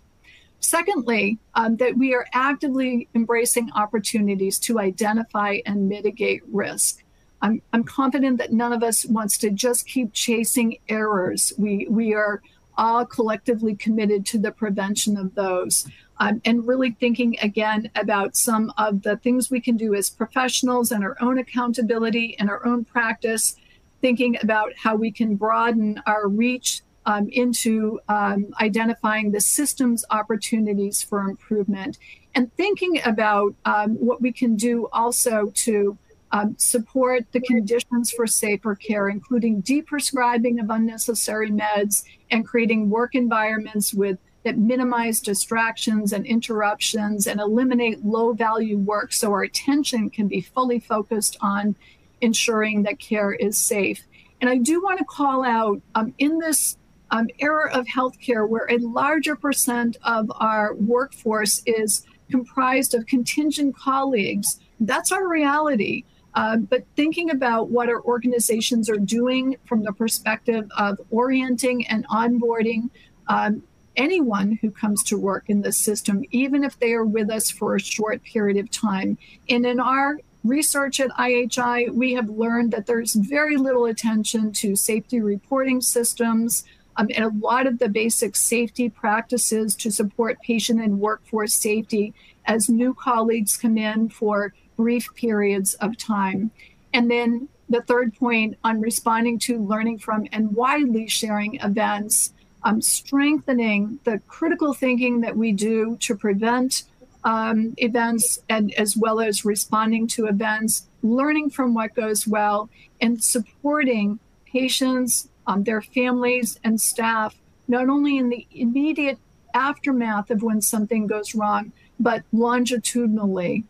Secondly, um, that we are actively embracing opportunities to identify and mitigate risk. I'm, I'm confident that none of us wants to just keep chasing errors. We, we are all collectively committed to the prevention of those. Um, and really thinking again about some of the things we can do as professionals and our own accountability and our own practice, thinking about how we can broaden our reach um, into um, identifying the systems opportunities for improvement and thinking about um, what we can do also to um, support the conditions for safer care, including deprescribing of unnecessary meds and creating work environments with that minimize distractions and interruptions and eliminate low value work so our attention can be fully focused on ensuring that care is safe. And I do want to call out um, in this um, era of healthcare where a larger percent of our workforce is comprised of contingent colleagues, that's our reality. Uh, but thinking about what our organizations are doing from the perspective of orienting and onboarding um, anyone who comes to work in this system, even if they are with us for a short period of time. And in our research at IHI, we have learned that there's very little attention to safety reporting systems. Um, and a lot of the basic safety practices to support patient and workforce safety as new colleagues come in for brief periods of time. And then the third point on responding to, learning from, and widely sharing events, um, strengthening the critical thinking that we do to prevent um, events and as well as responding to events, learning from what goes well, and supporting patients, um, their families, and staff, not only in the immediate aftermath of when something goes wrong, but longitudinally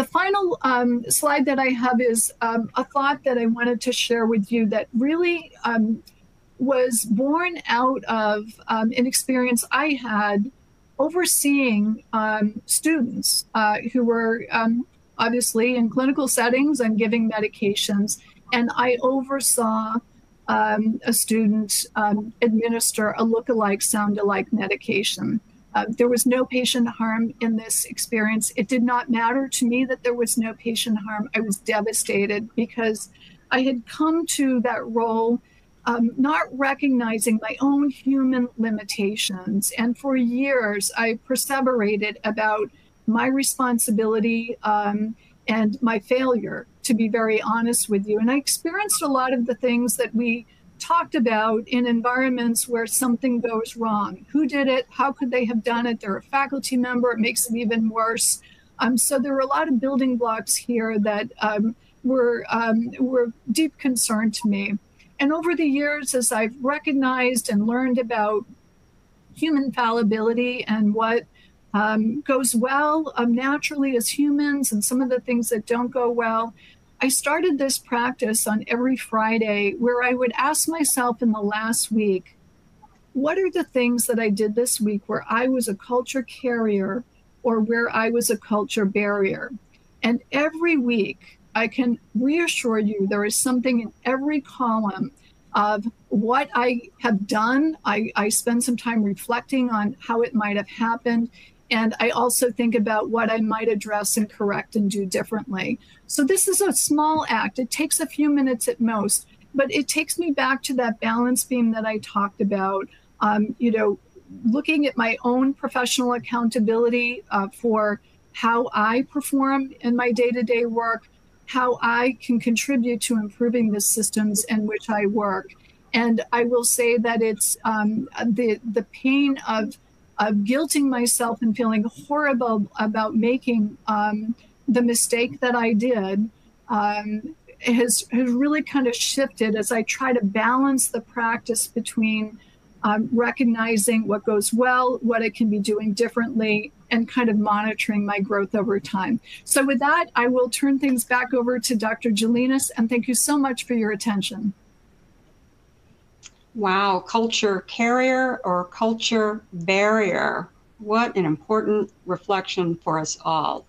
the final um, slide that I have is um, a thought that I wanted to share with you that really um, was born out of um, an experience I had overseeing um, students uh, who were um, obviously in clinical settings and giving medications. And I oversaw a student administer a look-alike, sound-alike medication. Uh, there was no patient harm in this experience. It did not matter to me that there was no patient harm. I was devastated because I had come to that role um, not recognizing my own human limitations. And for years, I perseverated about my responsibility um, and my failure, to be very honest with you. And I experienced a lot of the things that we talked about in environments where something goes wrong. Who did it? How could they have done it? They're a faculty member. It makes it even worse. Um, so there were a lot of building blocks here that um, were um, were deep concern to me. And over the years, as I've recognized and learned about human fallibility and what um, goes well um, naturally as humans and some of the things that don't go well, I started this practice on every Friday where I would ask myself in the last week, what are the things that I did this week where I was a culture carrier or where I was a culture barrier? And every week, I can reassure you there is something in every column of what I have done. I, I spend some time reflecting on how it might have happened. And I also think about what I might address and correct and do differently. So this is a small act. It takes a few minutes at most, but it takes me back to that balance beam that I talked about. Um, you know, looking at my own professional accountability uh, for how I perform in my day to day work, how I can contribute to improving the systems in which I work. And I will say that it's um, the the pain of guilting myself and feeling horrible about making um, the mistake that I did um, has has really kind of shifted as I try to balance the practice between um, recognizing what goes well, what I can be doing differently, and kind of monitoring my growth over time. So, with that, I will turn things back over to Dr. Gelinas, and thank you so much for your attention. Wow, culture carrier or culture barrier. What an important reflection for us all.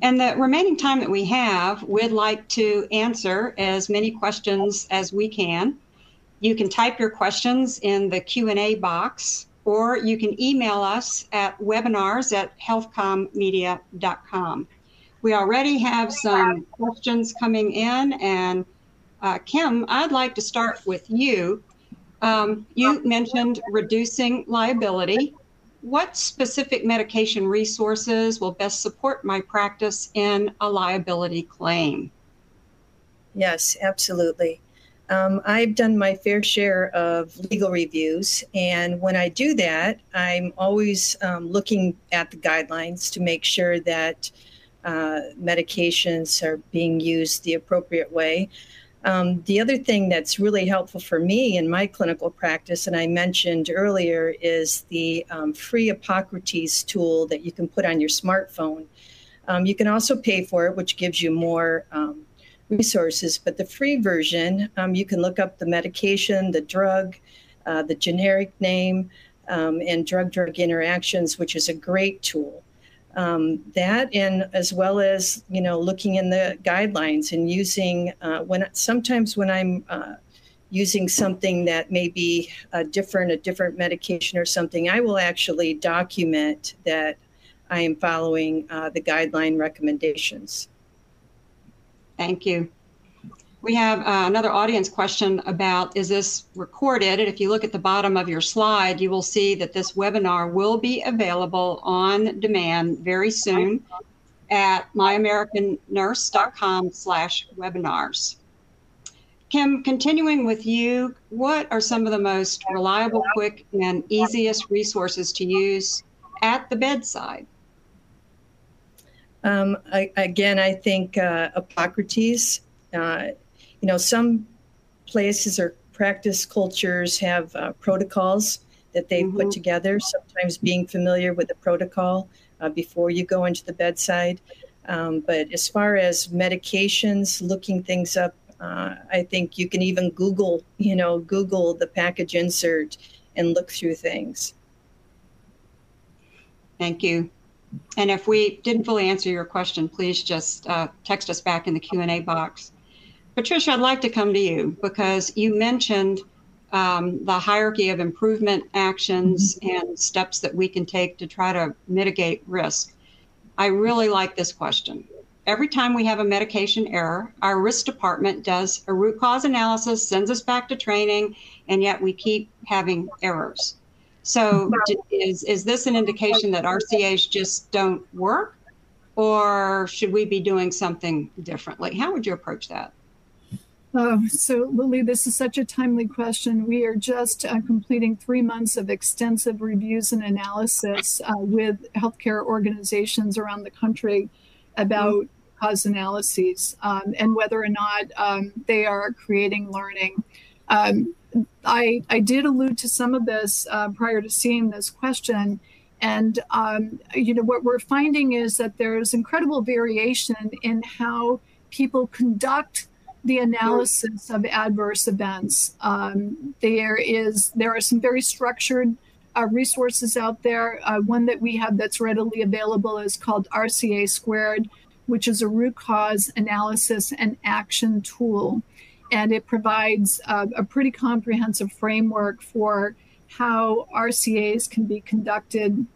And the remaining time that we have, we'd like to answer as many questions as we can. You can type your questions in the Q&A box or you can email us at webinars at healthcommedia.com. We already have some questions coming in and uh, Kim, I'd like to start with you. Um, you mentioned reducing liability. What specific medication resources will best support my practice in a liability claim? Yes, absolutely. Um, I've done my fair share of legal reviews, and when I do that, I'm always um, looking at the guidelines to make sure that uh, medications are being used the appropriate way. Um, the other thing that's really helpful for me in my clinical practice, and I mentioned earlier, is the um, free Epocrates tool that you can put on your smartphone. Um, you can also pay for it, which gives you more um, resources. But the free version, um, you can look up the medication, the drug, uh, the generic name, um, and drug drug interactions, which is a great tool um, that and as well as you know looking in the guidelines and using uh, when sometimes when i'm uh, using something that may be a different a different medication or something i will actually document that i am following uh, the guideline recommendations. Thank you we have uh, another audience question about is this recorded? And if you look at the bottom of your slide, you will see that this webinar will be available on demand very soon at myamericannurse.com slash webinars. Kim, continuing with you, what are some of the most reliable, quick, and easiest resources to use at the bedside? Um, I, again, I think uh, Epocrates uh, you know, some places or practice cultures have uh, protocols that they mm-hmm. put together, sometimes being familiar with the protocol uh, before you go into the bedside. Um, but as far as medications, looking things up, uh, I think you can even Google, you know, Google the package insert and look through things. Thank you. And if we didn't fully answer your question, please just uh, text us back in the Q&A box. Patricia, I'd like to come to you because you mentioned um, the hierarchy of improvement actions mm-hmm. and steps that we can take to try to mitigate risk. I really like this question. Every time we have a medication error, our risk department does a root cause analysis, sends us back to training, and yet we keep having errors. So, is, is this an indication that RCAs just don't work, or should we be doing something differently? How would you approach that? Oh, so Lillee, this is such a timely question. We are just uh, completing three months of extensive reviews and analysis uh, with healthcare organizations around the country about cause analyses um, and whether or not um, they are creating learning. Um, I, I did allude to some of this uh, prior to seeing this question. And, um, you know, what we're finding is that there's incredible variation in how people conduct the analysis of adverse events. Um, there is there are some very structured uh, resources out there. Uh, one that we have that's readily available is called RCA Squared, which is a root cause analysis and action tool. and it provides uh, a pretty comprehensive framework for how RCAs can be conducted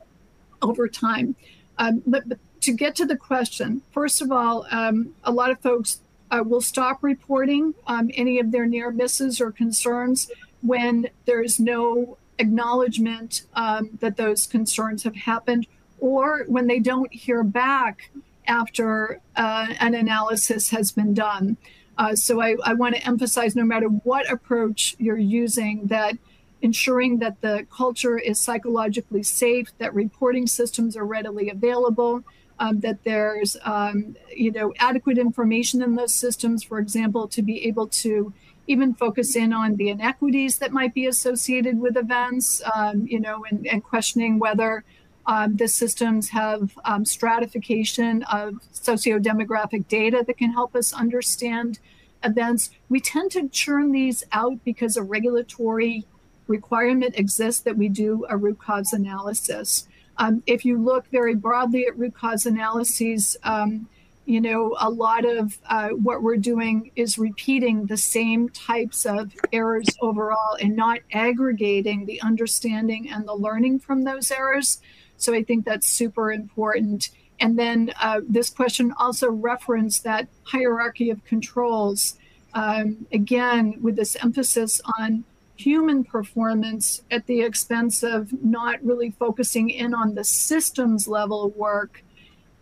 over time. Um, but, but, to get to the question, first of all, um, a lot of folks uh, will stop reporting um, any of their near misses or concerns when there's no acknowledgement um, that those concerns have happened or when they don't hear back after uh, an analysis has been done. Uh, so I, I want to emphasize no matter what approach you're using, that ensuring that the culture is psychologically safe, that reporting systems are readily available, um, that there's um, you know adequate information in those systems, for example, to be able to even focus in on the inequities that might be associated with events, um, you know, and, and questioning whether um, the systems have um, stratification of socio-demographic data that can help us understand events. We tend to churn these out because a regulatory requirement exists that we do a root cause analysis. Um, if you look very broadly at root cause analyses, um, you know, a lot of uh, what we're doing is repeating the same types of errors overall and not aggregating the understanding and the learning from those errors. So I think that's super important. And then uh, this question also referenced that hierarchy of controls. Um, again, with this emphasis on human performance at the expense of not really focusing in on the systems level work,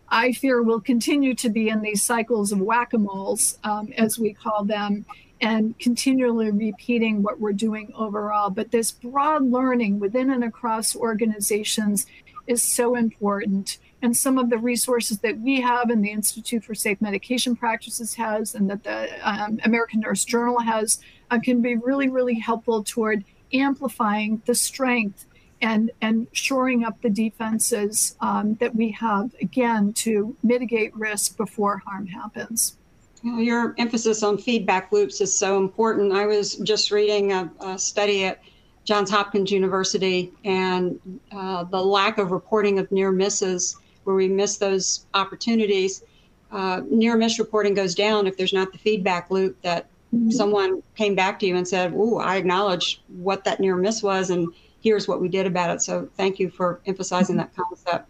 I fear will continue to be in these cycles of whack a moles, um, as we call them, and continually repeating what we're doing overall. But this broad learning within and across organizations is so important. And some of the resources that we have and the Institute for Safe Medication Practices has, and that the um, American Nurse Journal has, uh, can be really, really helpful toward amplifying the strength and, and shoring up the defenses um, that we have, again, to mitigate risk before harm happens. Your emphasis on feedback loops is so important. I was just reading a, a study at Johns Hopkins University and uh, the lack of reporting of near misses, where we miss those opportunities. Uh, near miss reporting goes down if there's not the feedback loop that mm-hmm. someone came back to you and said, "Ooh, I acknowledge what that near miss was, and here's what we did about it." So thank you for emphasizing that concept.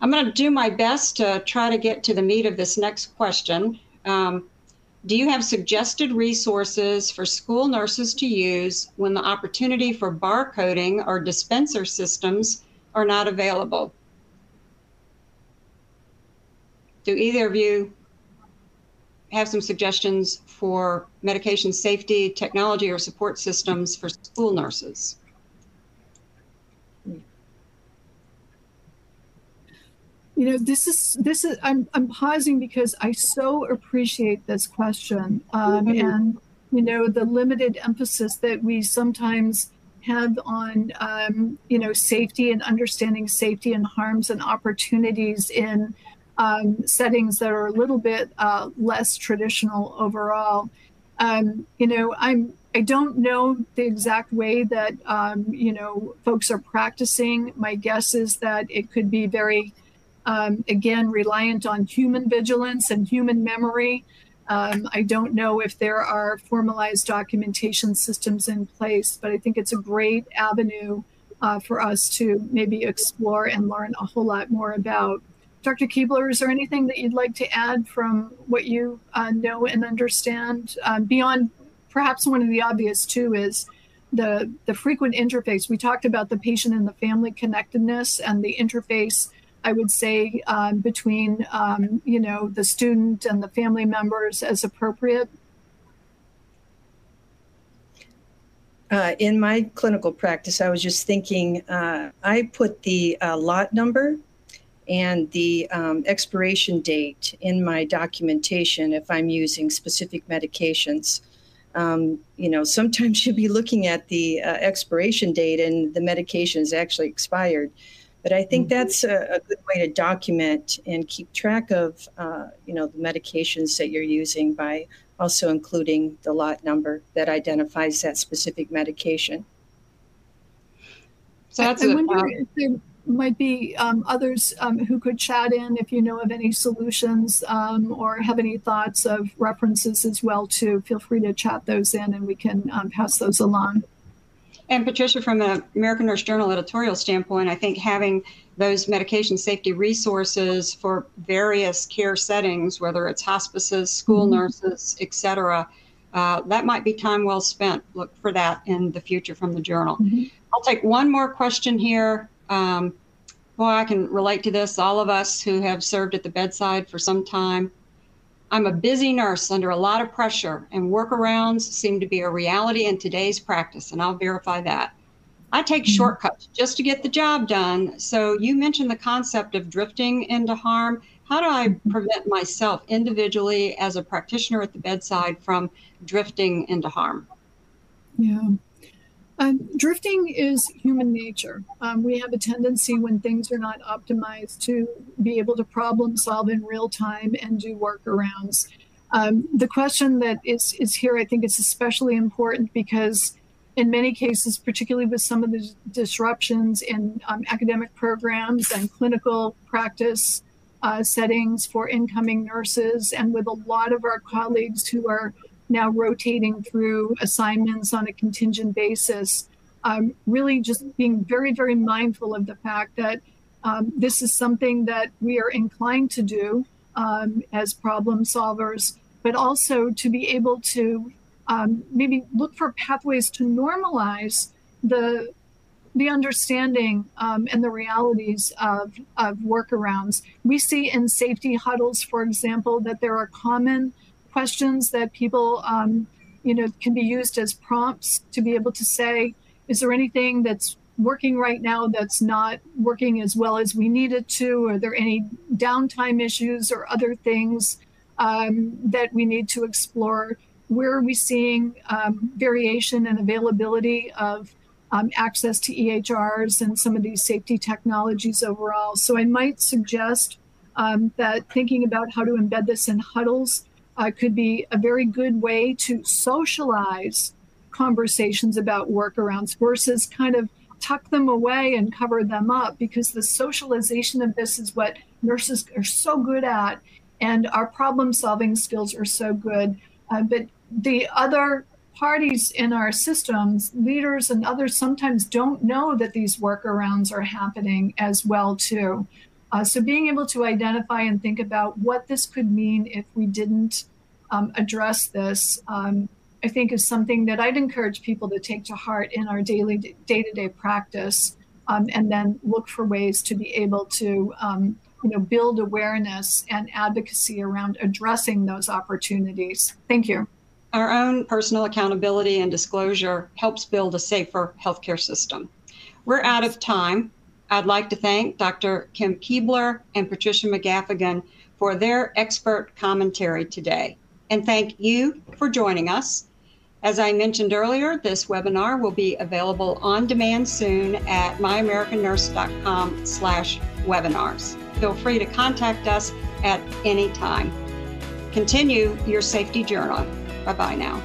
I'm going to do my best to try to get to the meat of this next question. Um, do you have suggested resources for school nurses to use when the opportunity for barcoding or dispenser systems are not available? Do either of you have some suggestions for medication safety, technology, or support systems for school nurses? you know this is this is i'm, I'm pausing because i so appreciate this question um, mm-hmm. and you know the limited emphasis that we sometimes have on um, you know safety and understanding safety and harms and opportunities in um, settings that are a little bit uh, less traditional overall um, you know i'm I don't know the exact way that um, you know folks are practicing. My guess is that it could be very um, again, reliant on human vigilance and human memory. Um, I don't know if there are formalized documentation systems in place, but I think it's a great avenue uh, for us to maybe explore and learn a whole lot more about. Dr. Keebler, is there anything that you'd like to add from what you uh, know and understand um, beyond perhaps one of the obvious too is the the frequent interface. We talked about the patient and the family connectedness and the interface I would say um, between um, you know the student and the family members as appropriate? Uh, in my clinical practice, I was just thinking uh, I put the uh, lot number and the um, expiration date in my documentation if I'm using specific medications. Um, you know, sometimes you'll be looking at the uh, expiration date and the medication is actually expired. But I think mm-hmm. that's a, a, good way to document and keep track of, uh, you know, the medications that you're using by also including the lot number that identifies that specific medication. So that's I, I wonder uh, if there might be um, others um, who could chat in if you know of any solutions um, or have any thoughts of references as well too. Feel free to chat those in and we can um, pass those along. And Patricia, from an American Nurse Journal editorial standpoint, I think having those medication safety resources for various care settings, whether it's hospices, school mm-hmm. nurses, et cetera, uh, that might be time well spent. Look for that in the future from the journal. Mm-hmm. I'll take one more question here. Um, boy, I can relate to this. All of us who have served at the bedside for some time. I'm a busy nurse under a lot of pressure, and workarounds seem to be a reality in today's practice, and I'll verify that. I take mm-hmm. shortcuts just to get the job done. So, you mentioned the concept of drifting into harm. How do I mm-hmm. prevent myself individually as a practitioner at the bedside from drifting into harm? Yeah. Um, drifting is human nature. Um, we have a tendency when things are not optimized to be able to problem solve in real time and do workarounds. Um, the question that is, is here, I think, is especially important because, in many cases, particularly with some of the disruptions in um, academic programs and clinical practice uh, settings for incoming nurses, and with a lot of our colleagues who are now rotating through assignments on a contingent basis, um, really just being very, very mindful of the fact that um, this is something that we are inclined to do um, as problem solvers, but also to be able to um, maybe look for pathways to normalize the the understanding um, and the realities of, of workarounds. We see in safety huddles, for example, that there are common questions that people, um, you know, can be used as prompts to be able to say, is there anything that's working right now that's not working as well as we need it to? Are there any downtime issues or other things um, that we need to explore? Where are we seeing um, variation and availability of um, access to EHRs and some of these safety technologies overall? So I might suggest um, that thinking about how to embed this in huddles uh, could be a very good way to socialize conversations about workarounds versus kind of tuck them away and cover them up because the socialization of this is what nurses are so good at and our problem solving skills are so good. Uh, but the other parties in our systems leaders and others sometimes don't know that these workarounds are happening as well too uh, so being able to identify and think about what this could mean if we didn't um, address this, um, I think is something that I'd encourage people to take to heart in our daily day-to-day practice, um, and then look for ways to be able to, um, you know, build awareness and advocacy around addressing those opportunities. Thank you. Our own personal accountability and disclosure helps build a safer healthcare system. We're out of time. I'd like to thank Dr. Kim Keebler and Patricia McGaffigan for their expert commentary today. And thank you for joining us. As I mentioned earlier, this webinar will be available on demand soon at myamericannurse.com slash webinars. Feel free to contact us at any time. Continue your safety journal. Bye-bye now.